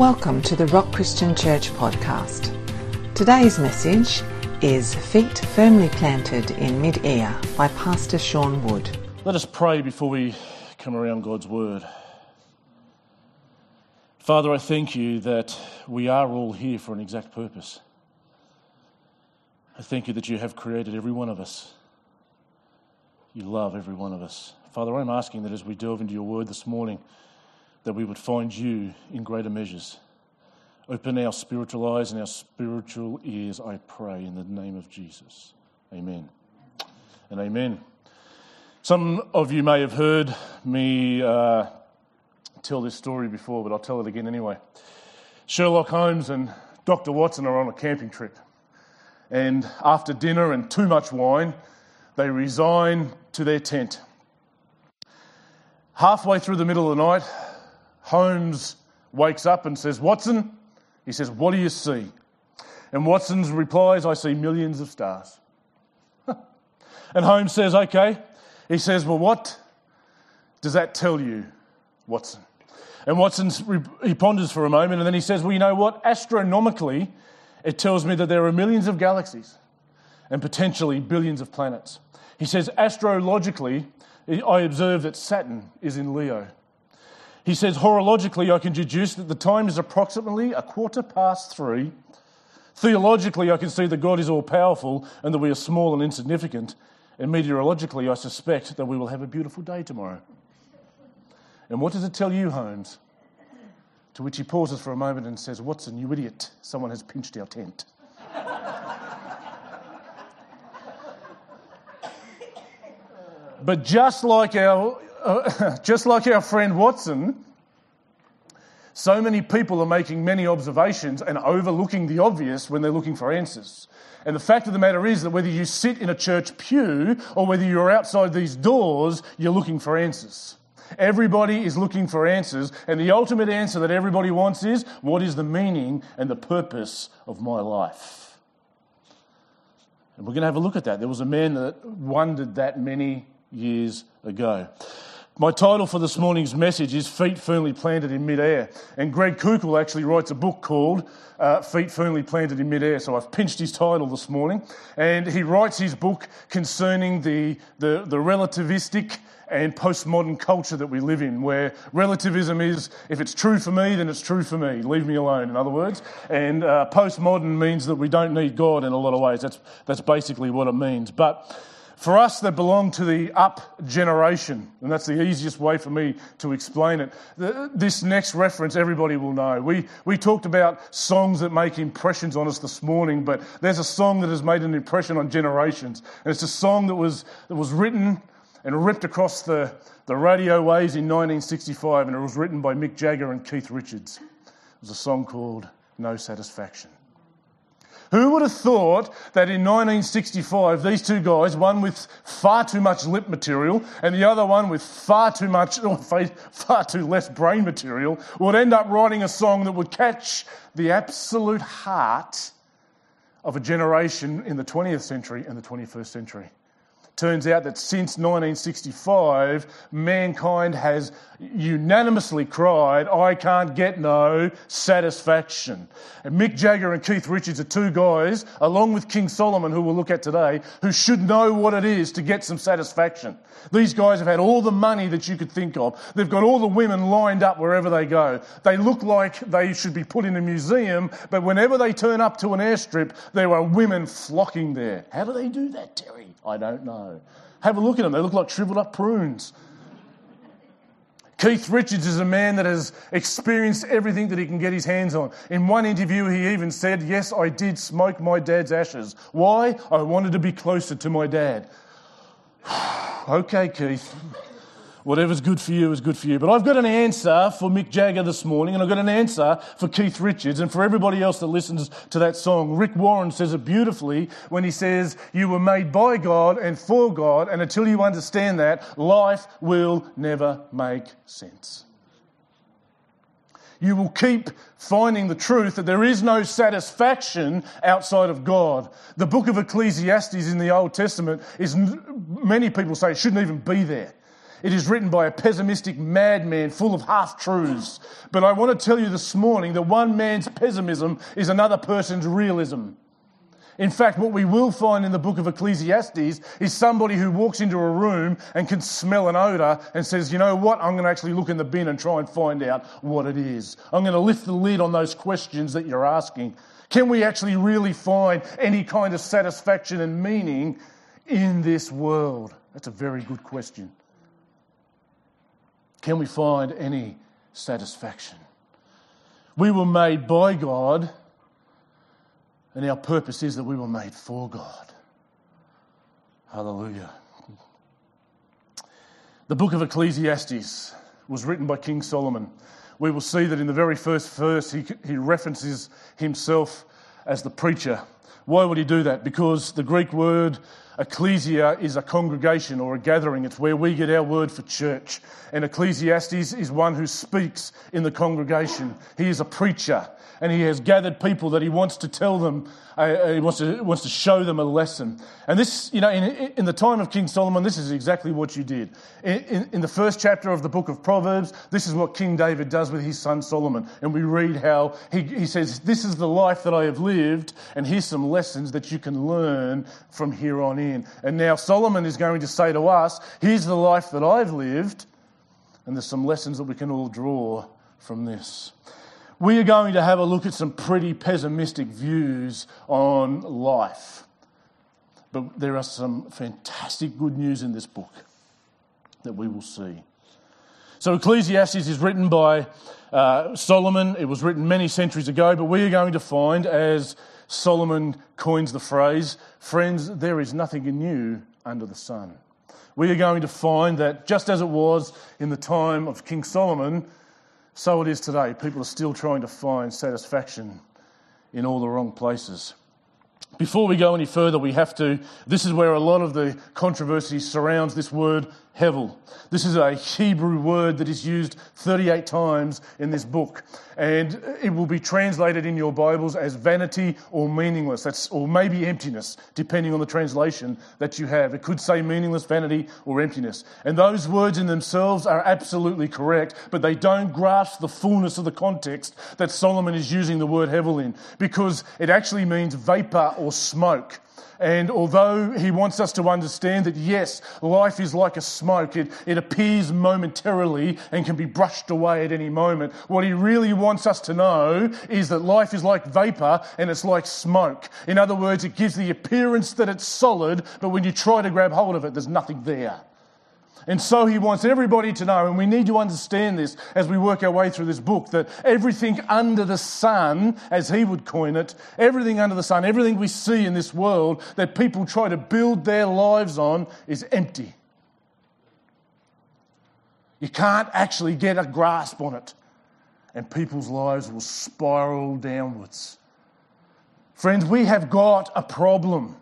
Welcome to the Rock Christian Church podcast. Today's message is Feet Firmly Planted in Mid-Air by Pastor Sean Wood. Let us pray before we come around God's Word. Father, I thank you that we are all here for an exact purpose. I thank you that you have created every one of us. You love every one of us. Father, I'm asking that as we delve into your Word this morning, that we would find you in greater measures. Open our spiritual eyes and our spiritual ears, I pray, in the name of Jesus. Amen. And amen. Some of you may have heard me uh, tell this story before, but I'll tell it again anyway. Sherlock Holmes and Dr. Watson are on a camping trip. And after dinner and too much wine, they resign to their tent. Halfway through the middle of the night, Holmes wakes up and says, Watson, he says, What do you see? And Watson replies, I see millions of stars. and Holmes says, Okay. He says, Well, what does that tell you, Watson? And Watson, he ponders for a moment and then he says, Well, you know what? Astronomically, it tells me that there are millions of galaxies and potentially billions of planets. He says, Astrologically, I observe that Saturn is in Leo. He says, horologically, I can deduce that the time is approximately a quarter past three. Theologically, I can see that God is all powerful and that we are small and insignificant. And meteorologically, I suspect that we will have a beautiful day tomorrow. And what does it tell you, Holmes? To which he pauses for a moment and says, Watson, you idiot, someone has pinched our tent. but just like our uh, just like our friend Watson, so many people are making many observations and overlooking the obvious when they're looking for answers. And the fact of the matter is that whether you sit in a church pew or whether you're outside these doors, you're looking for answers. Everybody is looking for answers, and the ultimate answer that everybody wants is what is the meaning and the purpose of my life? And we're going to have a look at that. There was a man that wondered that many years ago. My title for this morning's message is Feet Firmly Planted in Midair. And Greg Koukl actually writes a book called uh, Feet Firmly Planted in Midair. So I've pinched his title this morning. And he writes his book concerning the, the, the relativistic and postmodern culture that we live in, where relativism is if it's true for me, then it's true for me. Leave me alone, in other words. And uh, postmodern means that we don't need God in a lot of ways. That's, that's basically what it means. But for us that belong to the up generation, and that's the easiest way for me to explain it, this next reference everybody will know. We, we talked about songs that make impressions on us this morning, but there's a song that has made an impression on generations. And it's a song that was, that was written and ripped across the, the radio waves in 1965, and it was written by Mick Jagger and Keith Richards. It was a song called No Satisfaction. Who would have thought that in 1965, these two guys, one with far too much lip material and the other one with far too much, oh, or far too less brain material, would end up writing a song that would catch the absolute heart of a generation in the 20th century and the 21st century? Turns out that since 1965, mankind has unanimously cried, I can't get no satisfaction. And Mick Jagger and Keith Richards are two guys, along with King Solomon, who we'll look at today, who should know what it is to get some satisfaction. These guys have had all the money that you could think of. They've got all the women lined up wherever they go. They look like they should be put in a museum, but whenever they turn up to an airstrip, there are women flocking there. How do they do that, Terry? I don't know. Have a look at them. They look like shriveled up prunes. Keith Richards is a man that has experienced everything that he can get his hands on. In one interview, he even said, Yes, I did smoke my dad's ashes. Why? I wanted to be closer to my dad. okay, Keith. Whatever's good for you is good for you. But I've got an answer for Mick Jagger this morning, and I've got an answer for Keith Richards, and for everybody else that listens to that song. Rick Warren says it beautifully when he says, You were made by God and for God, and until you understand that, life will never make sense. You will keep finding the truth that there is no satisfaction outside of God. The book of Ecclesiastes in the Old Testament is, many people say, it shouldn't even be there. It is written by a pessimistic madman full of half truths. But I want to tell you this morning that one man's pessimism is another person's realism. In fact, what we will find in the book of Ecclesiastes is somebody who walks into a room and can smell an odour and says, you know what, I'm going to actually look in the bin and try and find out what it is. I'm going to lift the lid on those questions that you're asking. Can we actually really find any kind of satisfaction and meaning in this world? That's a very good question. Can we find any satisfaction? We were made by God, and our purpose is that we were made for God. Hallelujah. The book of Ecclesiastes was written by King Solomon. We will see that in the very first verse, he, he references himself as the preacher. Why would he do that? Because the Greek word ecclesia is a congregation or a gathering. It's where we get our word for church. And Ecclesiastes is one who speaks in the congregation. He is a preacher and he has gathered people that he wants to tell them, uh, uh, he wants to, wants to show them a lesson. And this, you know, in, in the time of King Solomon, this is exactly what you did. In, in, in, the first chapter of the book of Proverbs, this is what King David does with his son Solomon. And we read how he, he says, This is the life that I have lived, and here's some lessons that you can learn from here on in. And now Solomon is going to say to us, Here's the life that I've lived, and there's some lessons that we can all draw from this we are going to have a look at some pretty pessimistic views on life. But there are some fantastic good news in this book that we will see. So, Ecclesiastes is written by uh, Solomon. It was written many centuries ago, but we are going to find, as Solomon coins the phrase, friends, there is nothing new under the sun. We are going to find that just as it was in the time of King Solomon, so it is today. People are still trying to find satisfaction in all the wrong places. Before we go any further, we have to. This is where a lot of the controversy surrounds this word hevel. This is a Hebrew word that is used 38 times in this book, and it will be translated in your Bibles as vanity or meaningless, That's, or maybe emptiness, depending on the translation that you have. It could say meaningless, vanity, or emptiness. And those words in themselves are absolutely correct, but they don't grasp the fullness of the context that Solomon is using the word hevel in, because it actually means vapor or smoke. And although he wants us to understand that, yes, life is like a smoke, it, it appears momentarily and can be brushed away at any moment, what he really wants us to know is that life is like vapor and it's like smoke. In other words, it gives the appearance that it's solid, but when you try to grab hold of it, there's nothing there. And so he wants everybody to know, and we need to understand this as we work our way through this book, that everything under the sun, as he would coin it, everything under the sun, everything we see in this world that people try to build their lives on is empty. You can't actually get a grasp on it, and people's lives will spiral downwards. Friends, we have got a problem.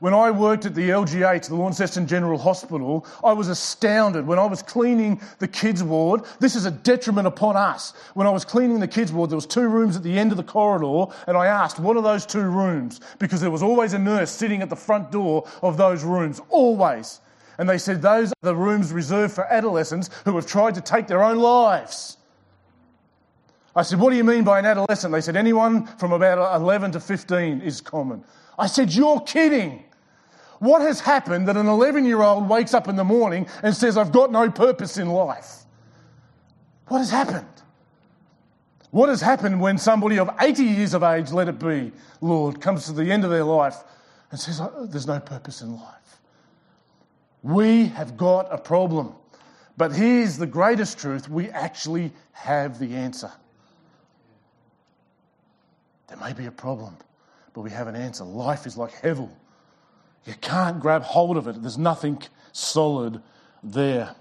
When I worked at the LGH, the Launceston General Hospital, I was astounded. When I was cleaning the kids' ward, this is a detriment upon us. When I was cleaning the kids' ward, there was two rooms at the end of the corridor, and I asked, what are those two rooms? Because there was always a nurse sitting at the front door of those rooms, always. And they said, those are the rooms reserved for adolescents who have tried to take their own lives. I said, What do you mean by an adolescent? They said, Anyone from about 11 to 15 is common. I said, You're kidding. What has happened that an 11 year old wakes up in the morning and says, I've got no purpose in life? What has happened? What has happened when somebody of 80 years of age, let it be, Lord, comes to the end of their life and says, oh, There's no purpose in life? We have got a problem. But here's the greatest truth we actually have the answer. There may be a problem, but we have an answer. Life is like hevel. You can't grab hold of it, there's nothing solid there.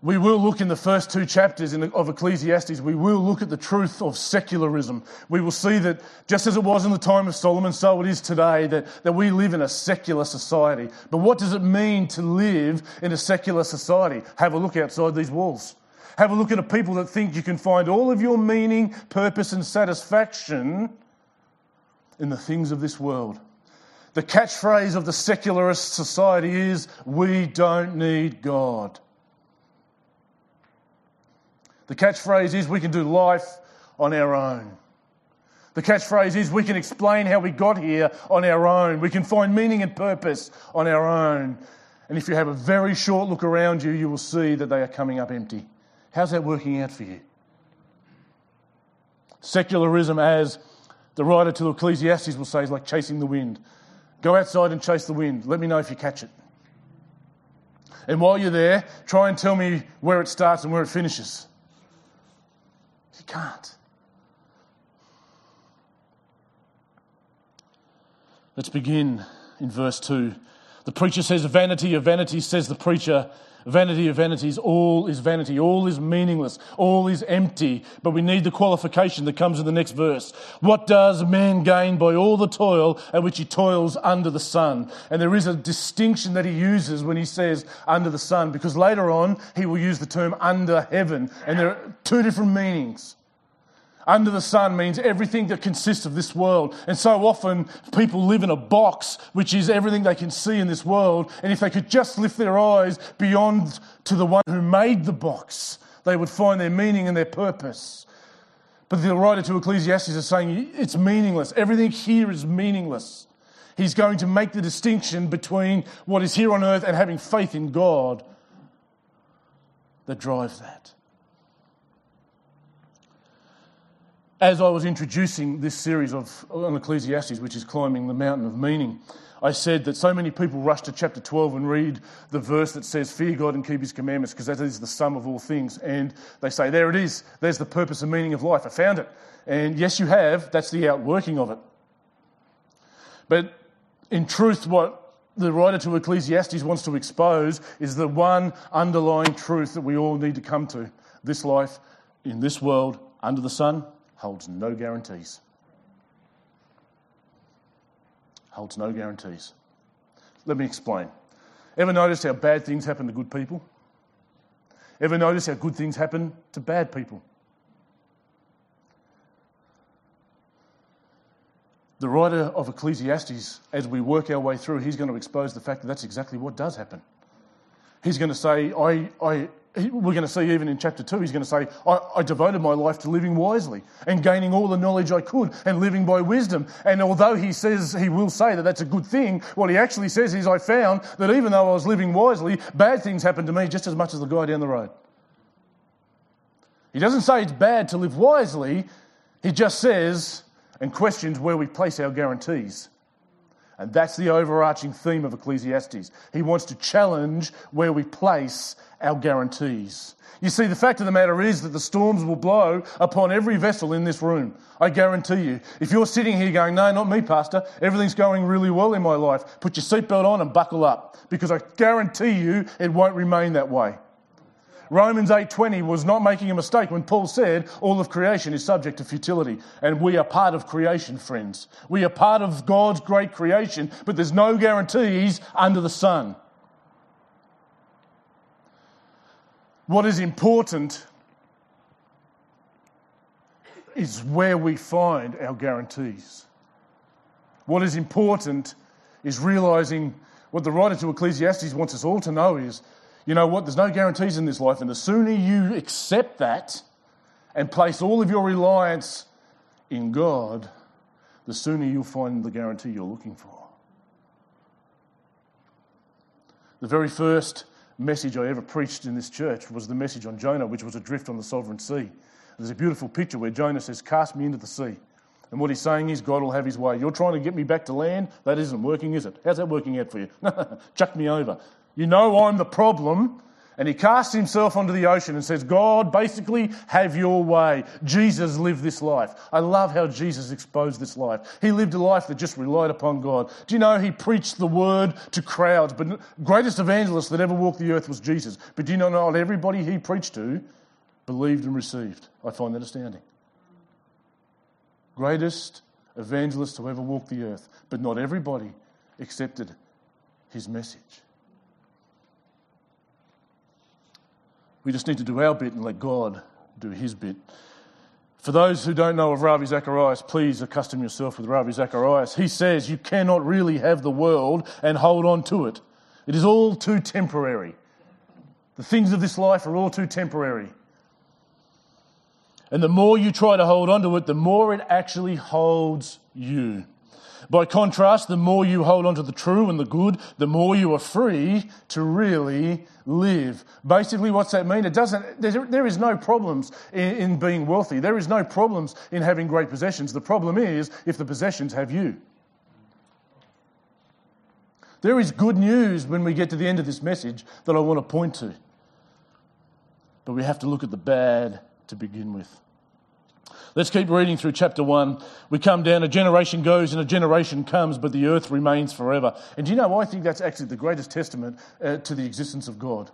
We will look in the first two chapters of Ecclesiastes, we will look at the truth of secularism. We will see that just as it was in the time of Solomon, so it is today, that, that we live in a secular society. But what does it mean to live in a secular society? Have a look outside these walls. Have a look at a people that think you can find all of your meaning, purpose, and satisfaction in the things of this world. The catchphrase of the secularist society is, We don't need God. The catchphrase is, We can do life on our own. The catchphrase is, We can explain how we got here on our own. We can find meaning and purpose on our own. And if you have a very short look around you, you will see that they are coming up empty. How's that working out for you? Secularism, as the writer to Ecclesiastes will say, is like chasing the wind. Go outside and chase the wind. Let me know if you catch it. And while you're there, try and tell me where it starts and where it finishes. You can't. Let's begin in verse 2. The preacher says, a Vanity of vanities, says the preacher. Vanity of vanities, all is vanity, all is meaningless, all is empty. But we need the qualification that comes in the next verse. What does man gain by all the toil at which he toils under the sun? And there is a distinction that he uses when he says under the sun, because later on he will use the term under heaven, and there are two different meanings. Under the sun means everything that consists of this world. And so often people live in a box, which is everything they can see in this world. And if they could just lift their eyes beyond to the one who made the box, they would find their meaning and their purpose. But the writer to Ecclesiastes is saying it's meaningless. Everything here is meaningless. He's going to make the distinction between what is here on earth and having faith in God that drives that. As I was introducing this series of on Ecclesiastes, which is climbing the mountain of meaning, I said that so many people rush to chapter 12 and read the verse that says, Fear God and keep his commandments, because that is the sum of all things. And they say, There it is. There's the purpose and meaning of life. I found it. And yes, you have. That's the outworking of it. But in truth, what the writer to Ecclesiastes wants to expose is the one underlying truth that we all need to come to. This life, in this world, under the sun, holds no guarantees. Holds no guarantees. Let me explain. Ever notice how bad things happen to good people? Ever notice how good things happen to bad people? The writer of Ecclesiastes, as we work our way through, he's going to expose the fact that that's exactly what does happen. He's going to say, I, I we're going to see even in chapter 2, he's going to say, I, I, devoted my life to living wisely and gaining all the knowledge I could and living by wisdom. And although he says, he will say that that's a good thing, what he actually says is, I found that even though I was living wisely, bad things happened to me just as much as the guy down the road. He doesn't say it's bad to live wisely, he just says and questions where we place our guarantees. And that's the overarching theme of Ecclesiastes. He wants to challenge where we place our guarantees. You see, the fact of the matter is that the storms will blow upon every vessel in this room. I guarantee you. If you're sitting here going, no, not me, Pastor, everything's going really well in my life, put your seatbelt on and buckle up because I guarantee you it won't remain that way. Romans 8:20 was not making a mistake when Paul said all of creation is subject to futility and we are part of creation friends. We are part of God's great creation, but there's no guarantees under the sun. What is important is where we find our guarantees. What is important is realizing what the writer to Ecclesiastes wants us all to know is you know what? There's no guarantees in this life, and the sooner you accept that and place all of your reliance in God, the sooner you'll find the guarantee you're looking for. The very first message I ever preached in this church was the message on Jonah, which was adrift on the sovereign sea. There's a beautiful picture where Jonah says, Cast me into the sea. And what he's saying is, God will have his way. You're trying to get me back to land? That isn't working, is it? How's that working out for you? Chuck me over. You know I'm the problem. And he casts himself onto the ocean and says, God, basically, have your way. Jesus lived this life. I love how Jesus exposed this life. He lived a life that just relied upon God. Do you know he preached the word to crowds, but greatest evangelist that ever walked the earth was Jesus. But do you know not everybody he preached to believed and received? I find that astounding. Greatest evangelist to ever walk the earth, but not everybody accepted his message. We just need to do our bit and let God do his bit. For those who don't know of Ravi Zacharias, please accustom yourself with Ravi Zacharias. He says you cannot really have the world and hold on to it. It is all too temporary. The things of this life are all too temporary. And the more you try to hold on to it, the more it actually holds you. By contrast, the more you hold on to the true and the good, the more you are free to really live. Basically, what's that mean? It doesn't, there is no problems in, in being wealthy. There is no problems in having great possessions. The problem is if the possessions have you. There is good news when we get to the end of this message that I want to point to. But we have to look at the bad to begin with. Let's keep reading through chapter 1. We come down, a generation goes and a generation comes, but the earth remains forever. And do you know, I think that's actually the greatest testament uh, to the existence of God.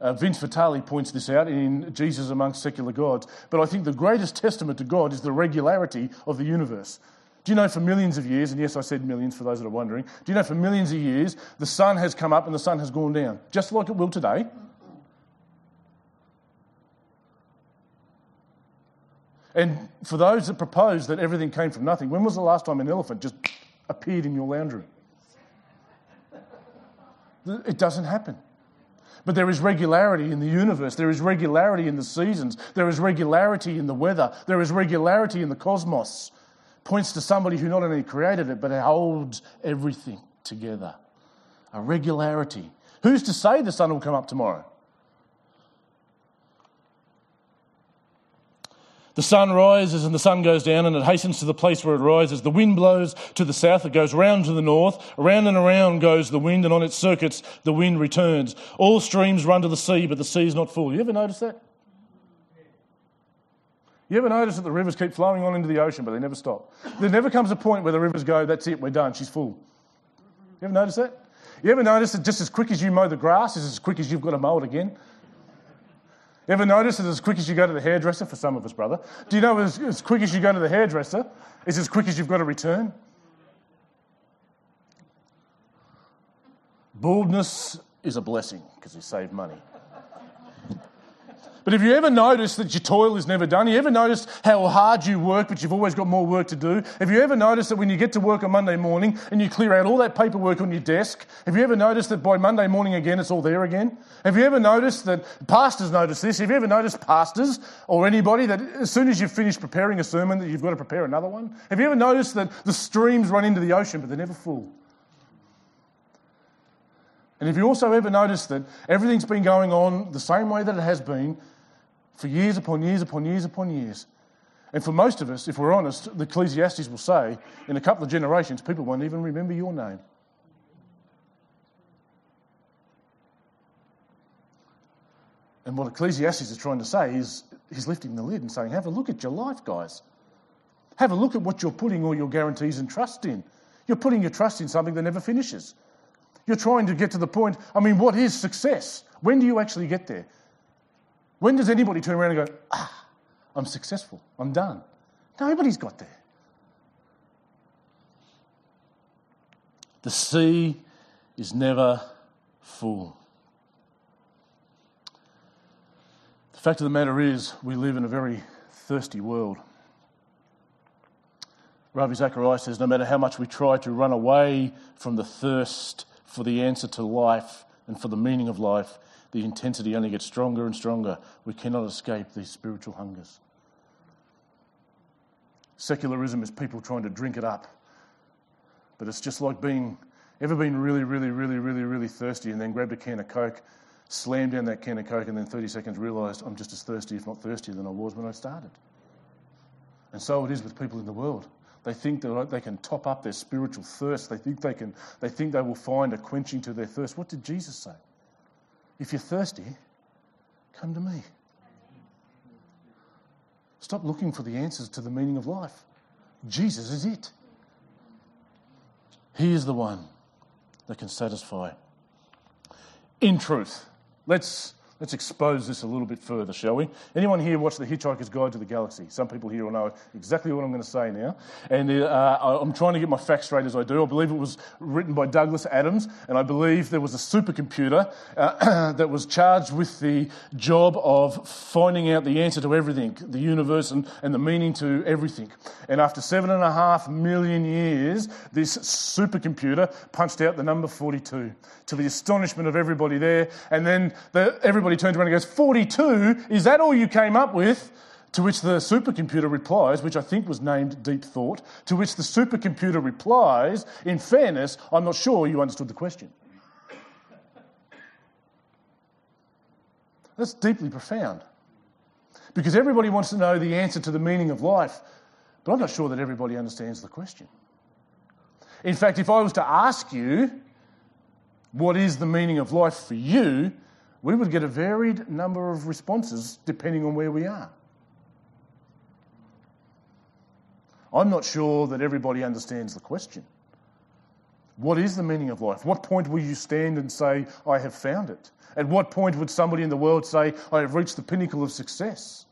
Uh, Vince Vitale points this out in Jesus Amongst Secular Gods. But I think the greatest testament to God is the regularity of the universe. Do you know for millions of years, and yes, I said millions for those that are wondering, do you know for millions of years the sun has come up and the sun has gone down, just like it will today? And for those that propose that everything came from nothing, when was the last time an elephant just appeared in your lounge room? It doesn't happen. But there is regularity in the universe. There is regularity in the seasons. There is regularity in the weather. There is regularity in the cosmos. Points to somebody who not only created it, but holds everything together. A regularity. Who's to say the sun will come up tomorrow? The sun rises and the sun goes down and it hastens to the place where it rises. The wind blows to the south, it goes round to the north. Around and around goes the wind, and on its circuits the wind returns. All streams run to the sea, but the sea is not full. You ever notice that? You ever notice that the rivers keep flowing on into the ocean, but they never stop? There never comes a point where the rivers go, that's it, we're done, she's full. You ever notice that? You ever notice that just as quick as you mow the grass is as quick as you've got to mow it again? Ever notice that as quick as you go to the hairdresser, for some of us, brother, do you know as, as quick as you go to the hairdresser is as quick as you've got to return? Baldness is a blessing because you save money. But have you ever noticed that your toil is never done? Have you ever noticed how hard you work, but you've always got more work to do? Have you ever noticed that when you get to work on Monday morning and you clear out all that paperwork on your desk, have you ever noticed that by Monday morning again it's all there again? Have you ever noticed that pastors notice this? Have you ever noticed pastors or anybody that as soon as you've finished preparing a sermon that you've got to prepare another one? Have you ever noticed that the streams run into the ocean but they're never full? And have you also ever noticed that everything's been going on the same way that it has been for years upon years upon years upon years. And for most of us, if we're honest, the Ecclesiastes will say in a couple of generations, people won't even remember your name. And what Ecclesiastes is trying to say is he's lifting the lid and saying, Have a look at your life, guys. Have a look at what you're putting all your guarantees and trust in. You're putting your trust in something that never finishes. You're trying to get to the point. I mean, what is success? When do you actually get there? When does anybody turn around and go, ah, I'm successful, I'm done? Nobody's got there. The sea is never full. The fact of the matter is, we live in a very thirsty world. Ravi Zacharias says no matter how much we try to run away from the thirst for the answer to life and for the meaning of life, the intensity only gets stronger and stronger. We cannot escape these spiritual hungers. Secularism is people trying to drink it up. But it's just like being, ever been really, really, really, really, really thirsty and then grabbed a can of Coke, slammed down that can of Coke, and then 30 seconds realised I'm just as thirsty, if not thirstier, than I was when I started. And so it is with people in the world. They think that they can top up their spiritual thirst. They think they can. They think they will find a quenching to their thirst. What did Jesus say? If you're thirsty, come to me. Stop looking for the answers to the meaning of life. Jesus is it. He is the one that can satisfy. In truth, let's, Let's expose this a little bit further, shall we? Anyone here watch The Hitchhiker's Guide to the Galaxy? Some people here will know exactly what I'm going to say now. And uh, I'm trying to get my facts straight as I do. I believe it was written by Douglas Adams, and I believe there was a supercomputer uh, that was charged with the job of finding out the answer to everything, the universe, and, and the meaning to everything. And after seven and a half million years, this supercomputer punched out the number 42 to the astonishment of everybody there. And then the, everybody everybody turns around and goes, 42? Is that all you came up with? To which the supercomputer replies, which I think was named Deep Thought, to which the supercomputer replies, in fairness, I'm not sure you understood the question. That's deeply profound. Because everybody wants to know the answer to the meaning of life, but I'm not sure that everybody understands the question. In fact, if I was to ask you, what is the meaning of life for you? We would get a varied number of responses depending on where we are. I'm not sure that everybody understands the question. What is the meaning of life? What point will you stand and say, I have found it? At what point would somebody in the world say, I have reached the pinnacle of success?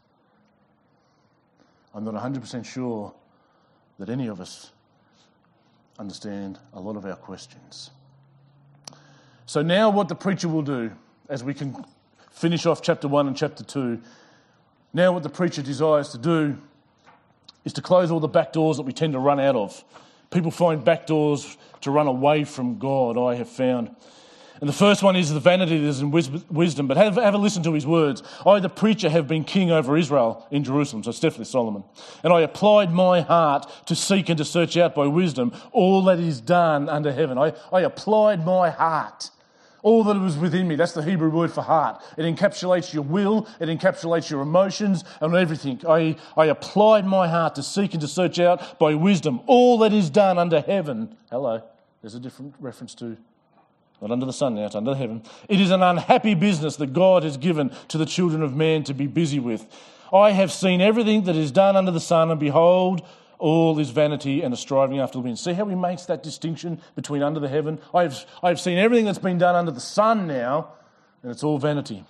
I'm not 100% sure that any of us understand a lot of our questions. So, now what the preacher will do as we can finish off chapter 1 and chapter 2. Now, what the preacher desires to do is to close all the back doors that we tend to run out of. People find back doors to run away from God, I have found. And the first one is the vanity that is in wisdom. But have, have a listen to his words. I, the preacher, have been king over Israel in Jerusalem. So it's definitely Solomon. And I applied my heart to seek and to search out by wisdom all that is done under heaven. I, I applied my heart all that was within me. That's the Hebrew word for heart. It encapsulates your will, it encapsulates your emotions and everything. I, I applied my heart to seek and to search out by wisdom all that is done under heaven. Hello. There's a different reference to not under the sun now, it's under heaven. It is an unhappy business that God has given to the children of man to be busy with. I have seen everything that is done under the sun, and behold, all is vanity and a striving after the wind. See how he makes that distinction between under the heaven? I've, I've seen everything that's been done under the sun now, and it's all vanity.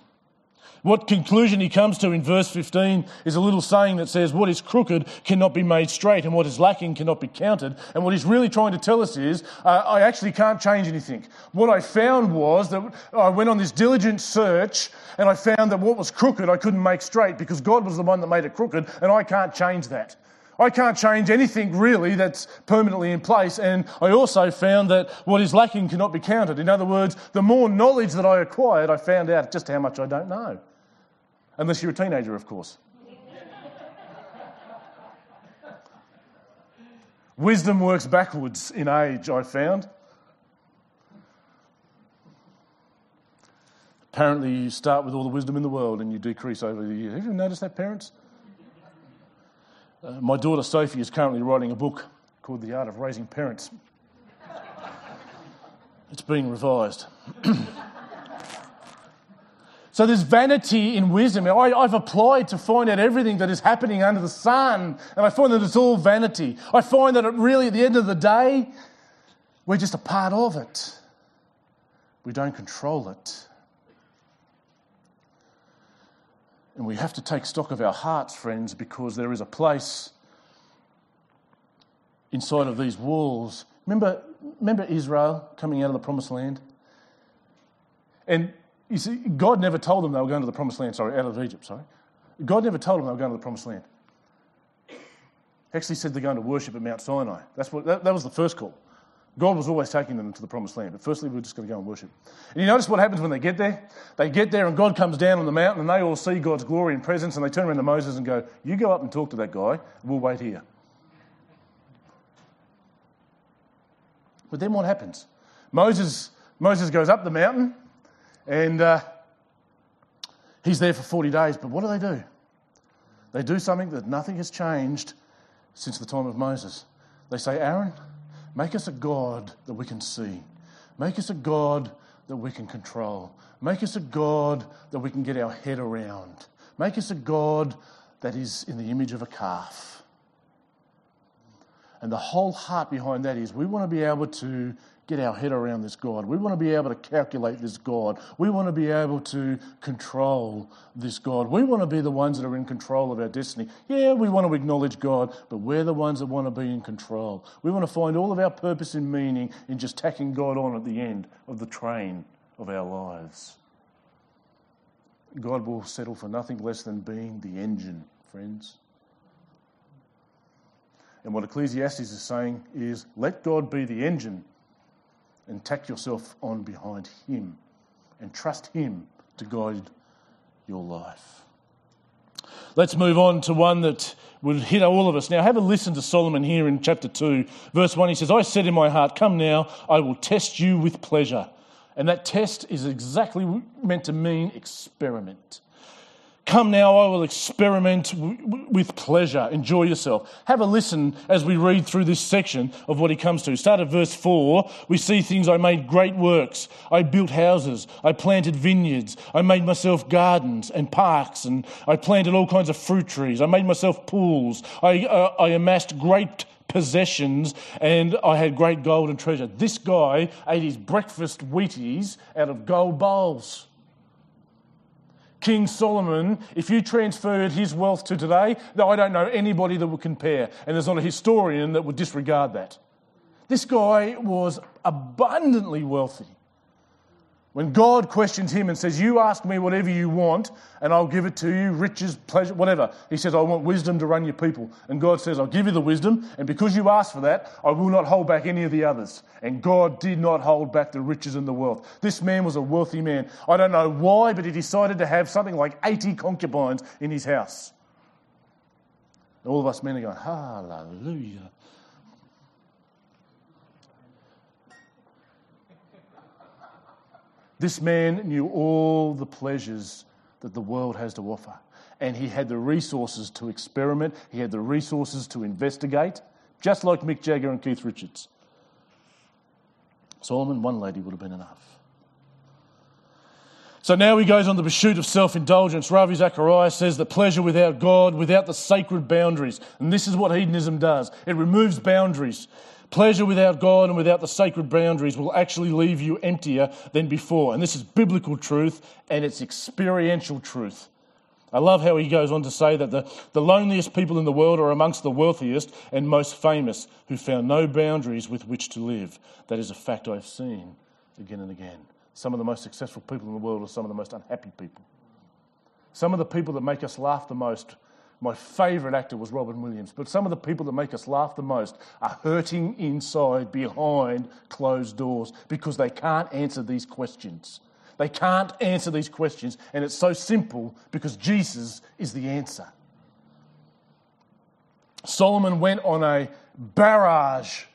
What conclusion he comes to in verse 15 is a little saying that says, What is crooked cannot be made straight, and what is lacking cannot be counted. And what he's really trying to tell us is, uh, I actually can't change anything. What I found was that I went on this diligent search, and I found that what was crooked I couldn't make straight because God was the one that made it crooked, and I can't change that. I can't change anything really that's permanently in place. And I also found that what is lacking cannot be counted. In other words, the more knowledge that I acquired, I found out just how much I don't know. Unless you're a teenager, of course. Wisdom works backwards in age, I found. Apparently, you start with all the wisdom in the world and you decrease over the years. Have you noticed that, parents? Uh, my daughter Sophie is currently writing a book called The Art of Raising Parents. it's being revised. so there's vanity in wisdom. I, I've applied to find out everything that is happening under the sun, and I find that it's all vanity. I find that it really, at the end of the day, we're just a part of it. We don't control it. And we have to take stock of our hearts, friends, because there is a place inside of these walls. Remember, remember Israel coming out of the promised land? And you see, God never told them they were going to the promised land, sorry, out of Egypt, sorry. God never told them they were going to the promised land. He actually said they're going to worship at Mount Sinai. That's what, that, that was the first call. God was always taking them to the promised land. But firstly, we are just going to go and worship. And you notice what happens when they get there? They get there and God comes down on the mountain and they all see God's glory and presence and they turn around to Moses and go, You go up and talk to that guy, we'll wait here. But then what happens? Moses, Moses goes up the mountain and uh, he's there for 40 days. But what do they do? They do something that nothing has changed since the time of Moses. They say, Aaron, Make us a God that we can see. Make us a God that we can control. Make us a God that we can get our head around. Make us a God that is in the image of a calf. And the whole heart behind that is we want to be able to get our head around this God. We want to be able to calculate this God. We want to be able to control this God. We want to be the ones that are in control of our destiny. Yeah, we want to acknowledge God, but we're the ones that want to be in control. We want to find all of our purpose and meaning in just tacking God on at the end of the train of our lives. God will settle for nothing less than being the engine, friends. And what Ecclesiastes is saying is let God be the engine and tack yourself on behind Him and trust Him to guide your life. Let's move on to one that would hit all of us. Now, have a listen to Solomon here in chapter 2, verse 1. He says, I said in my heart, Come now, I will test you with pleasure. And that test is exactly meant to mean experiment. Come now, I will experiment w- with pleasure. Enjoy yourself. Have a listen as we read through this section of what he comes to. Start at verse 4. We see things I made great works. I built houses. I planted vineyards. I made myself gardens and parks. And I planted all kinds of fruit trees. I made myself pools. I, uh, I amassed great possessions and I had great gold and treasure. This guy ate his breakfast Wheaties out of gold bowls. King Solomon, if you transferred his wealth to today, I don't know anybody that would compare, and there's not a historian that would disregard that. This guy was abundantly wealthy. When God questions him and says, You ask me whatever you want, and I'll give it to you, riches, pleasure, whatever. He says, I want wisdom to run your people. And God says, I'll give you the wisdom, and because you asked for that, I will not hold back any of the others. And God did not hold back the riches and the wealth. This man was a wealthy man. I don't know why, but he decided to have something like 80 concubines in his house. all of us men are going, Hallelujah. This man knew all the pleasures that the world has to offer. And he had the resources to experiment, he had the resources to investigate, just like Mick Jagger and Keith Richards. Solomon, one lady would have been enough. So now he goes on the pursuit of self indulgence. Ravi Zacharias says that pleasure without God, without the sacred boundaries, and this is what hedonism does it removes boundaries. Pleasure without God and without the sacred boundaries will actually leave you emptier than before. And this is biblical truth and it's experiential truth. I love how he goes on to say that the, the loneliest people in the world are amongst the wealthiest and most famous who found no boundaries with which to live. That is a fact I've seen again and again. Some of the most successful people in the world are some of the most unhappy people. Some of the people that make us laugh the most my favourite actor was Robin Williams, but some of the people that make us laugh the most are hurting inside behind closed doors because they can't answer these questions. They can't answer these questions, and it's so simple because Jesus is the answer. Solomon went on a barrage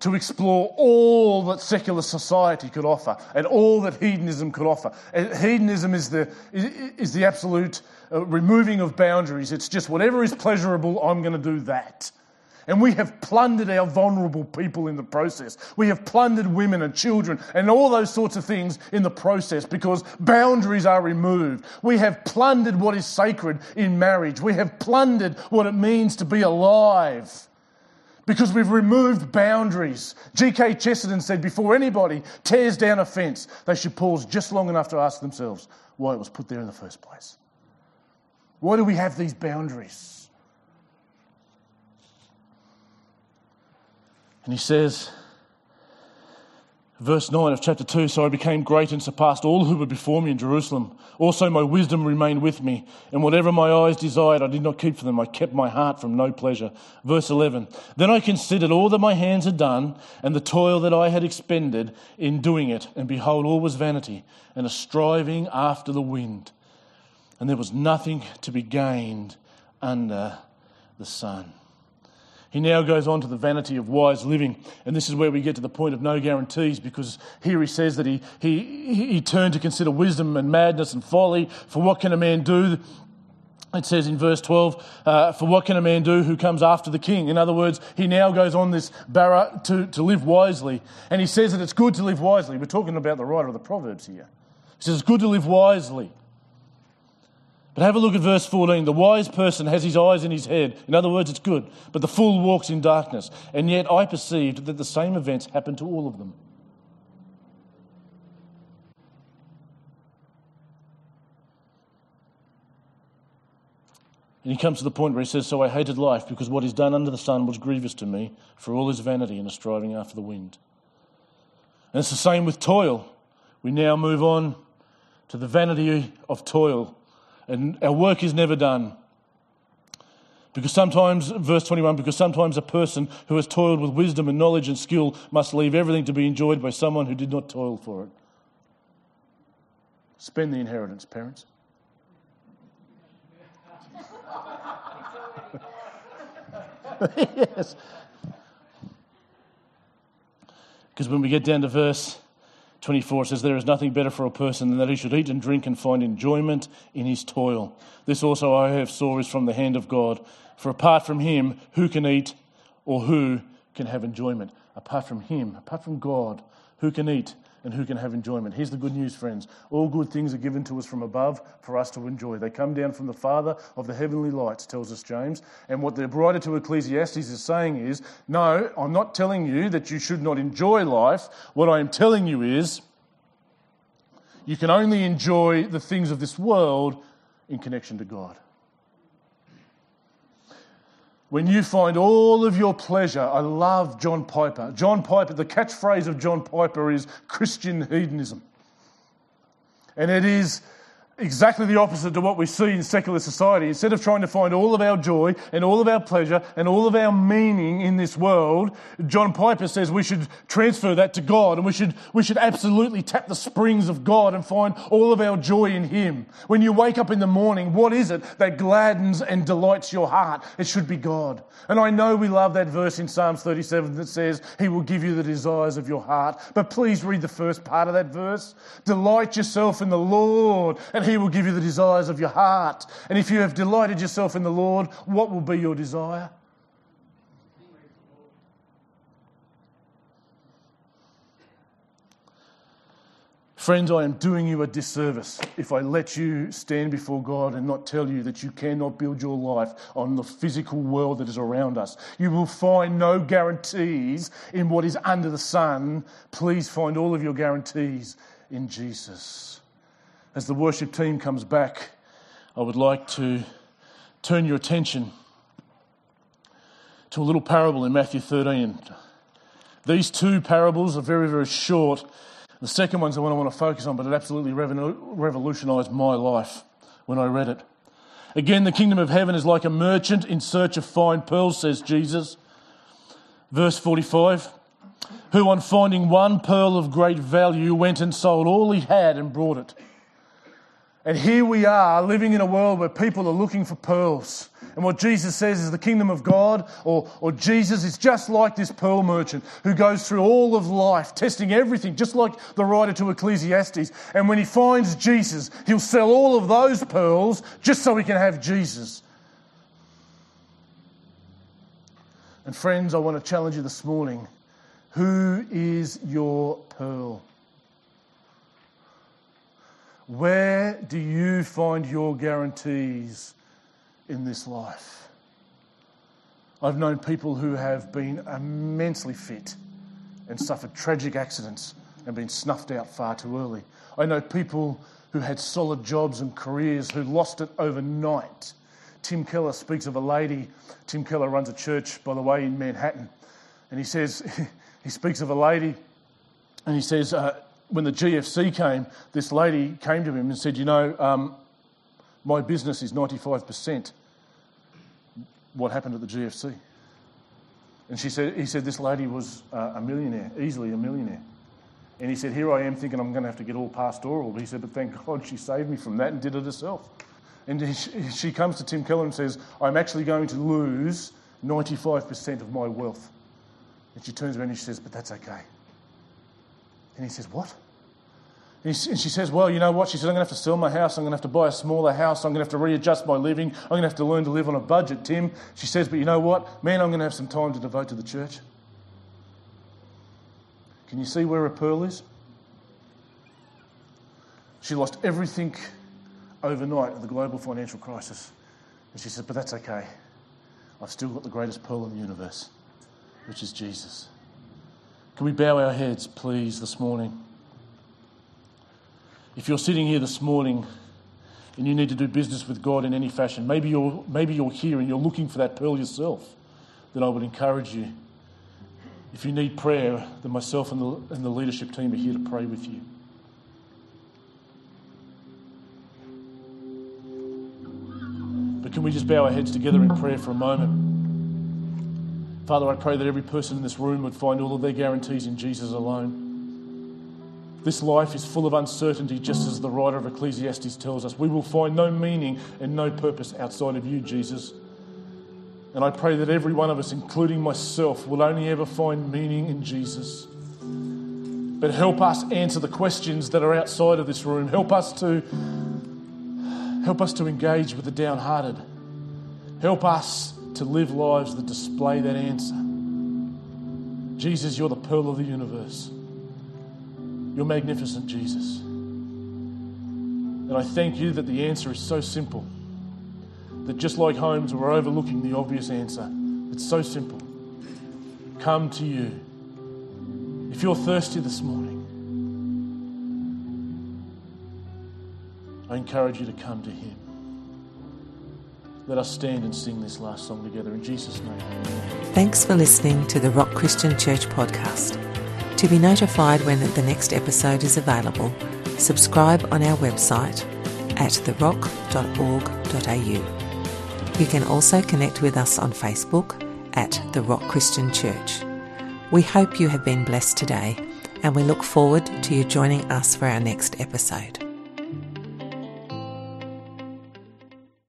to explore all that secular society could offer and all that hedonism could offer. And hedonism is the, is the absolute uh, removing of boundaries. It's just whatever is pleasurable, I'm going to do that. And we have plundered our vulnerable people in the process. We have plundered women and children and all those sorts of things in the process because boundaries are removed. We have plundered what is sacred in marriage. We have plundered what it means to be alive because we've removed boundaries. G.K. Chesterton said before anybody tears down a fence, they should pause just long enough to ask themselves why it was put there in the first place. Why do we have these boundaries? And he says, verse 9 of chapter 2 So I became great and surpassed all who were before me in Jerusalem. Also, my wisdom remained with me, and whatever my eyes desired, I did not keep for them. I kept my heart from no pleasure. Verse 11 Then I considered all that my hands had done, and the toil that I had expended in doing it, and behold, all was vanity, and a striving after the wind and there was nothing to be gained under the sun. He now goes on to the vanity of wise living. And this is where we get to the point of no guarantees because here he says that he, he, he turned to consider wisdom and madness and folly. For what can a man do? It says in verse 12, uh, for what can a man do who comes after the king? In other words, he now goes on this barra to, to live wisely. And he says that it's good to live wisely. We're talking about the writer of the Proverbs here. He says it's good to live wisely. But have a look at verse 14. The wise person has his eyes in his head. In other words, it's good. But the fool walks in darkness. And yet I perceived that the same events happened to all of them. And he comes to the point where he says, So I hated life because what is done under the sun was grievous to me, for all his vanity and a striving after the wind. And it's the same with toil. We now move on to the vanity of toil. And our work is never done. Because sometimes, verse 21, because sometimes a person who has toiled with wisdom and knowledge and skill must leave everything to be enjoyed by someone who did not toil for it. Spend the inheritance, parents. yes. Because when we get down to verse 24, says, There is nothing better for a person than that he should eat and drink and find enjoyment in his toil. This also I have saw is from the hand of God. For apart from him, who can eat or who can have enjoyment? Apart from him, apart from God, who can eat and who can have enjoyment. Here's the good news, friends. All good things are given to us from above for us to enjoy. They come down from the Father of the heavenly lights, tells us James. And what the writer to Ecclesiastes is saying is no, I'm not telling you that you should not enjoy life. What I am telling you is you can only enjoy the things of this world in connection to God. When you find all of your pleasure, I love John Piper. John Piper, the catchphrase of John Piper is Christian hedonism. And it is exactly the opposite to what we see in secular society. Instead of trying to find all of our joy and all of our pleasure and all of our meaning in this world, John Piper says we should transfer that to God and we should, we should absolutely tap the springs of God and find all of our joy in Him. When you wake up in the morning, what is it that gladdens and delights your heart? It should be God. And I know we love that verse in Psalms 37 that says, He will give you the desires of your heart. But please read the first part of that verse. Delight yourself in the Lord and he will give you the desires of your heart. And if you have delighted yourself in the Lord, what will be your desire? Friends, I am doing you a disservice if I let you stand before God and not tell you that you cannot build your life on the physical world that is around us. You will find no guarantees in what is under the sun. Please find all of your guarantees in Jesus. As the worship team comes back, I would like to turn your attention to a little parable in Matthew 13. These two parables are very, very short. The second one's the one I want to focus on, but it absolutely revolutionized my life when I read it. Again, the kingdom of heaven is like a merchant in search of fine pearls, says Jesus. Verse 45 Who, on finding one pearl of great value, went and sold all he had and brought it. And here we are living in a world where people are looking for pearls. And what Jesus says is the kingdom of God or, or Jesus is just like this pearl merchant who goes through all of life, testing everything, just like the writer to Ecclesiastes. And when he finds Jesus, he'll sell all of those pearls just so he can have Jesus. And friends, I want to challenge you this morning. Who is your pearl? Where do you find your guarantees in this life? I've known people who have been immensely fit and suffered tragic accidents and been snuffed out far too early. I know people who had solid jobs and careers who lost it overnight. Tim Keller speaks of a lady. Tim Keller runs a church, by the way, in Manhattan. And he says, he speaks of a lady and he says, uh, when the GFC came, this lady came to him and said, You know, um, my business is 95%. What happened at the GFC? And she said, he said, This lady was uh, a millionaire, easily a millionaire. And he said, Here I am thinking I'm going to have to get all pastoral. But he said, But thank God she saved me from that and did it herself. And she comes to Tim Keller and says, I'm actually going to lose 95% of my wealth. And she turns around and she says, But that's okay. And he says, What? And she says, Well, you know what? She says, I'm going to have to sell my house. I'm going to have to buy a smaller house. I'm going to have to readjust my living. I'm going to have to learn to live on a budget, Tim. She says, But you know what? Man, I'm going to have some time to devote to the church. Can you see where a pearl is? She lost everything overnight of the global financial crisis. And she said, But that's okay. I've still got the greatest pearl in the universe, which is Jesus. Can we bow our heads, please, this morning? If you're sitting here this morning and you need to do business with God in any fashion, maybe you're, maybe you're here and you're looking for that pearl yourself, then I would encourage you. If you need prayer, then myself and the, and the leadership team are here to pray with you. But can we just bow our heads together in prayer for a moment? Father, I pray that every person in this room would find all of their guarantees in Jesus alone. This life is full of uncertainty, just as the writer of Ecclesiastes tells us. We will find no meaning and no purpose outside of you, Jesus. And I pray that every one of us, including myself, will only ever find meaning in Jesus. But help us answer the questions that are outside of this room. Help us to help us to engage with the downhearted. Help us to live lives that display that answer. Jesus, you're the pearl of the universe. You're magnificent, Jesus. And I thank you that the answer is so simple. That just like Holmes, we're overlooking the obvious answer. It's so simple. Come to you. If you're thirsty this morning, I encourage you to come to Him. Let us stand and sing this last song together in Jesus' name. Thanks for listening to the Rock Christian Church podcast. To be notified when the next episode is available, subscribe on our website at therock.org.au. You can also connect with us on Facebook at The Rock Christian Church. We hope you have been blessed today and we look forward to you joining us for our next episode.